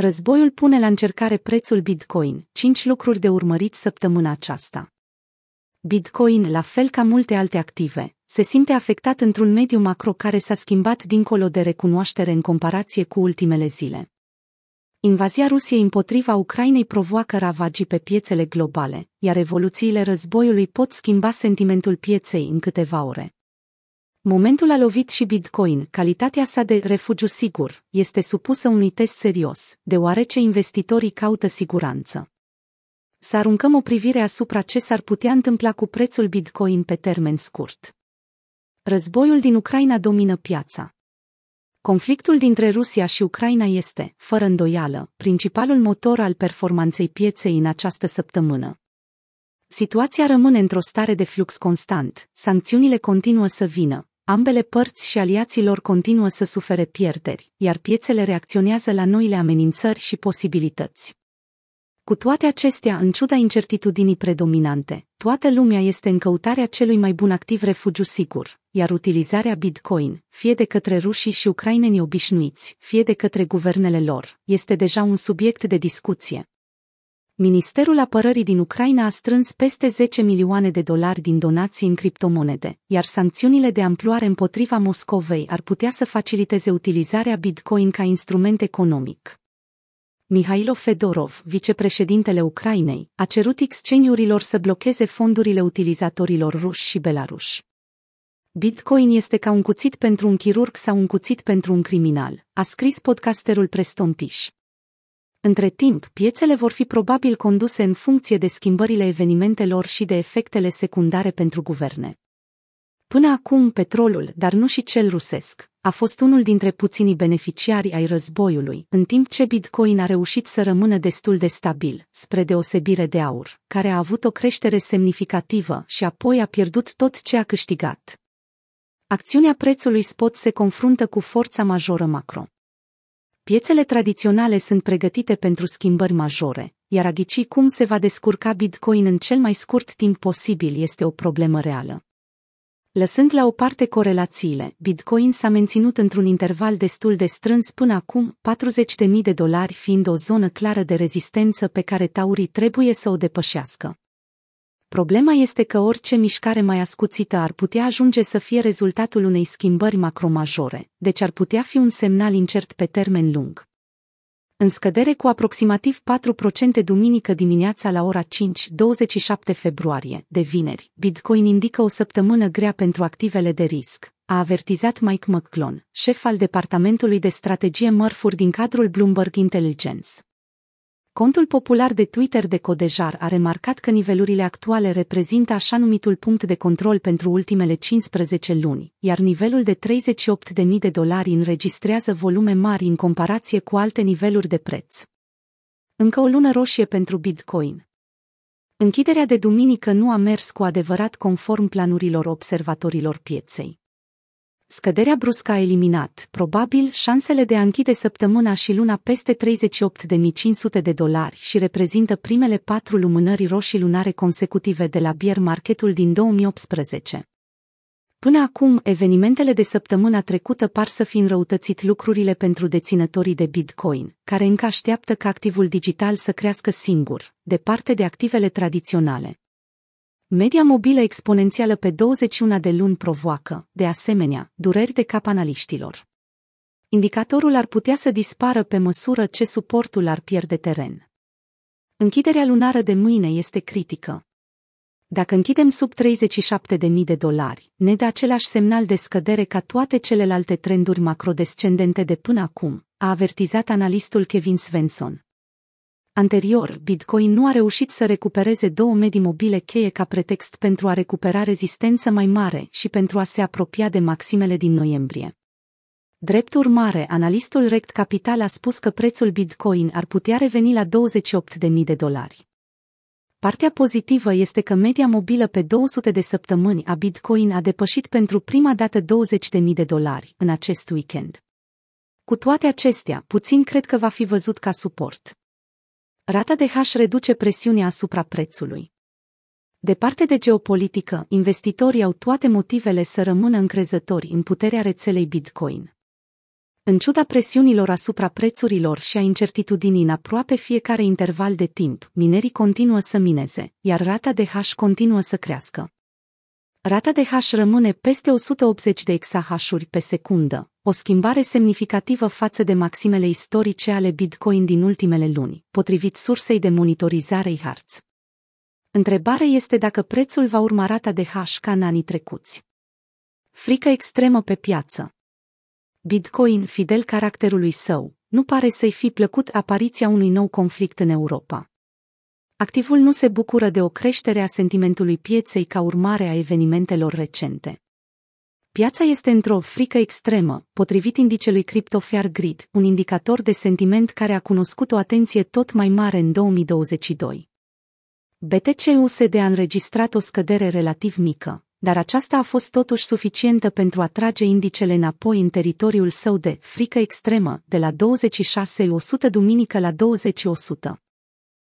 Războiul pune la încercare prețul Bitcoin, 5 lucruri de urmărit săptămâna aceasta. Bitcoin, la fel ca multe alte active, se simte afectat într-un mediu macro care s-a schimbat dincolo de recunoaștere în comparație cu ultimele zile. Invazia Rusiei împotriva Ucrainei provoacă ravagii pe piețele globale, iar evoluțiile războiului pot schimba sentimentul pieței în câteva ore. Momentul a lovit și Bitcoin, calitatea sa de refugiu sigur, este supusă unui test serios, deoarece investitorii caută siguranță. Să aruncăm o privire asupra ce s-ar putea întâmpla cu prețul Bitcoin pe termen scurt. Războiul din Ucraina domină piața. Conflictul dintre Rusia și Ucraina este, fără îndoială, principalul motor al performanței pieței în această săptămână. Situația rămâne într-o stare de flux constant, sancțiunile continuă să vină, ambele părți și aliații lor continuă să sufere pierderi, iar piețele reacționează la noile amenințări și posibilități. Cu toate acestea, în ciuda incertitudinii predominante, toată lumea este în căutarea celui mai bun activ refugiu sigur, iar utilizarea Bitcoin, fie de către rușii și ucraineni obișnuiți, fie de către guvernele lor, este deja un subiect de discuție. Ministerul Apărării din Ucraina a strâns peste 10 milioane de dolari din donații în criptomonede, iar sancțiunile de amploare împotriva Moscovei ar putea să faciliteze utilizarea Bitcoin ca instrument economic. Mihailo Fedorov, vicepreședintele Ucrainei, a cerut exchange-urilor să blocheze fondurile utilizatorilor ruși și belaruși. Bitcoin este ca un cuțit pentru un chirurg sau un cuțit pentru un criminal, a scris podcasterul Preston Pish. Între timp, piețele vor fi probabil conduse în funcție de schimbările evenimentelor și de efectele secundare pentru guverne. Până acum, petrolul, dar nu și cel rusesc, a fost unul dintre puținii beneficiari ai războiului, în timp ce Bitcoin a reușit să rămână destul de stabil, spre deosebire de aur, care a avut o creștere semnificativă și apoi a pierdut tot ce a câștigat. Acțiunea prețului spot se confruntă cu forța majoră macro. Piețele tradiționale sunt pregătite pentru schimbări majore, iar a ghici cum se va descurca Bitcoin în cel mai scurt timp posibil este o problemă reală. Lăsând la o parte corelațiile, Bitcoin s-a menținut într-un interval destul de strâns până acum, 40.000 de dolari fiind o zonă clară de rezistență pe care taurii trebuie să o depășească. Problema este că orice mișcare mai ascuțită ar putea ajunge să fie rezultatul unei schimbări macromajore, deci ar putea fi un semnal incert pe termen lung. În scădere cu aproximativ 4% duminică dimineața la ora 5, 27 februarie, de vineri, Bitcoin indică o săptămână grea pentru activele de risc, a avertizat Mike McClone, șef al departamentului de strategie mărfuri din cadrul Bloomberg Intelligence. Contul popular de Twitter de Codejar a remarcat că nivelurile actuale reprezintă așa numitul punct de control pentru ultimele 15 luni, iar nivelul de 38.000 de dolari înregistrează volume mari în comparație cu alte niveluri de preț. Încă o lună roșie pentru Bitcoin. Închiderea de duminică nu a mers cu adevărat conform planurilor observatorilor pieței. Scăderea bruscă a eliminat, probabil, șansele de a închide săptămâna și luna peste 38.500 de dolari și reprezintă primele patru lumânări roșii lunare consecutive de la bier marketul din 2018. Până acum, evenimentele de săptămâna trecută par să fi înrăutățit lucrurile pentru deținătorii de Bitcoin, care încă așteaptă ca activul digital să crească singur, departe de activele tradiționale. Media mobilă exponențială pe 21 de luni provoacă, de asemenea, dureri de cap analiștilor. Indicatorul ar putea să dispară pe măsură ce suportul ar pierde teren. Închiderea lunară de mâine este critică. Dacă închidem sub 37.000 de dolari, ne dă același semnal de scădere ca toate celelalte trenduri macrodescendente de până acum, a avertizat analistul Kevin Svensson. Anterior, Bitcoin nu a reușit să recupereze două medii mobile cheie ca pretext pentru a recupera rezistență mai mare și pentru a se apropia de maximele din noiembrie. Drept urmare, analistul Rect Capital a spus că prețul Bitcoin ar putea reveni la 28.000 de dolari. Partea pozitivă este că media mobilă pe 200 de săptămâni a Bitcoin a depășit pentru prima dată 20.000 de dolari în acest weekend. Cu toate acestea, puțin cred că va fi văzut ca suport. Rata de H reduce presiunea asupra prețului. Departe de geopolitică, investitorii au toate motivele să rămână încrezători în puterea rețelei Bitcoin. În ciuda presiunilor asupra prețurilor și a incertitudinii în aproape fiecare interval de timp, minerii continuă să mineze, iar rata de hash continuă să crească. Rata de hash rămâne peste 180 de exahash-uri pe secundă, o schimbare semnificativă față de maximele istorice ale Bitcoin din ultimele luni, potrivit sursei de monitorizare Hartz. Întrebarea este dacă prețul va urma rata de hash ca în anii trecuți. Frică extremă pe piață. Bitcoin, fidel caracterului său, nu pare să-i fi plăcut apariția unui nou conflict în Europa. Activul nu se bucură de o creștere a sentimentului pieței ca urmare a evenimentelor recente. Piața este într-o frică extremă, potrivit indicelui CryptoFair Grid, un indicator de sentiment care a cunoscut o atenție tot mai mare în 2022. BTC-USD a înregistrat o scădere relativ mică, dar aceasta a fost totuși suficientă pentru a trage indicele înapoi în teritoriul său de frică extremă, de la 26.100 duminică la 20.100.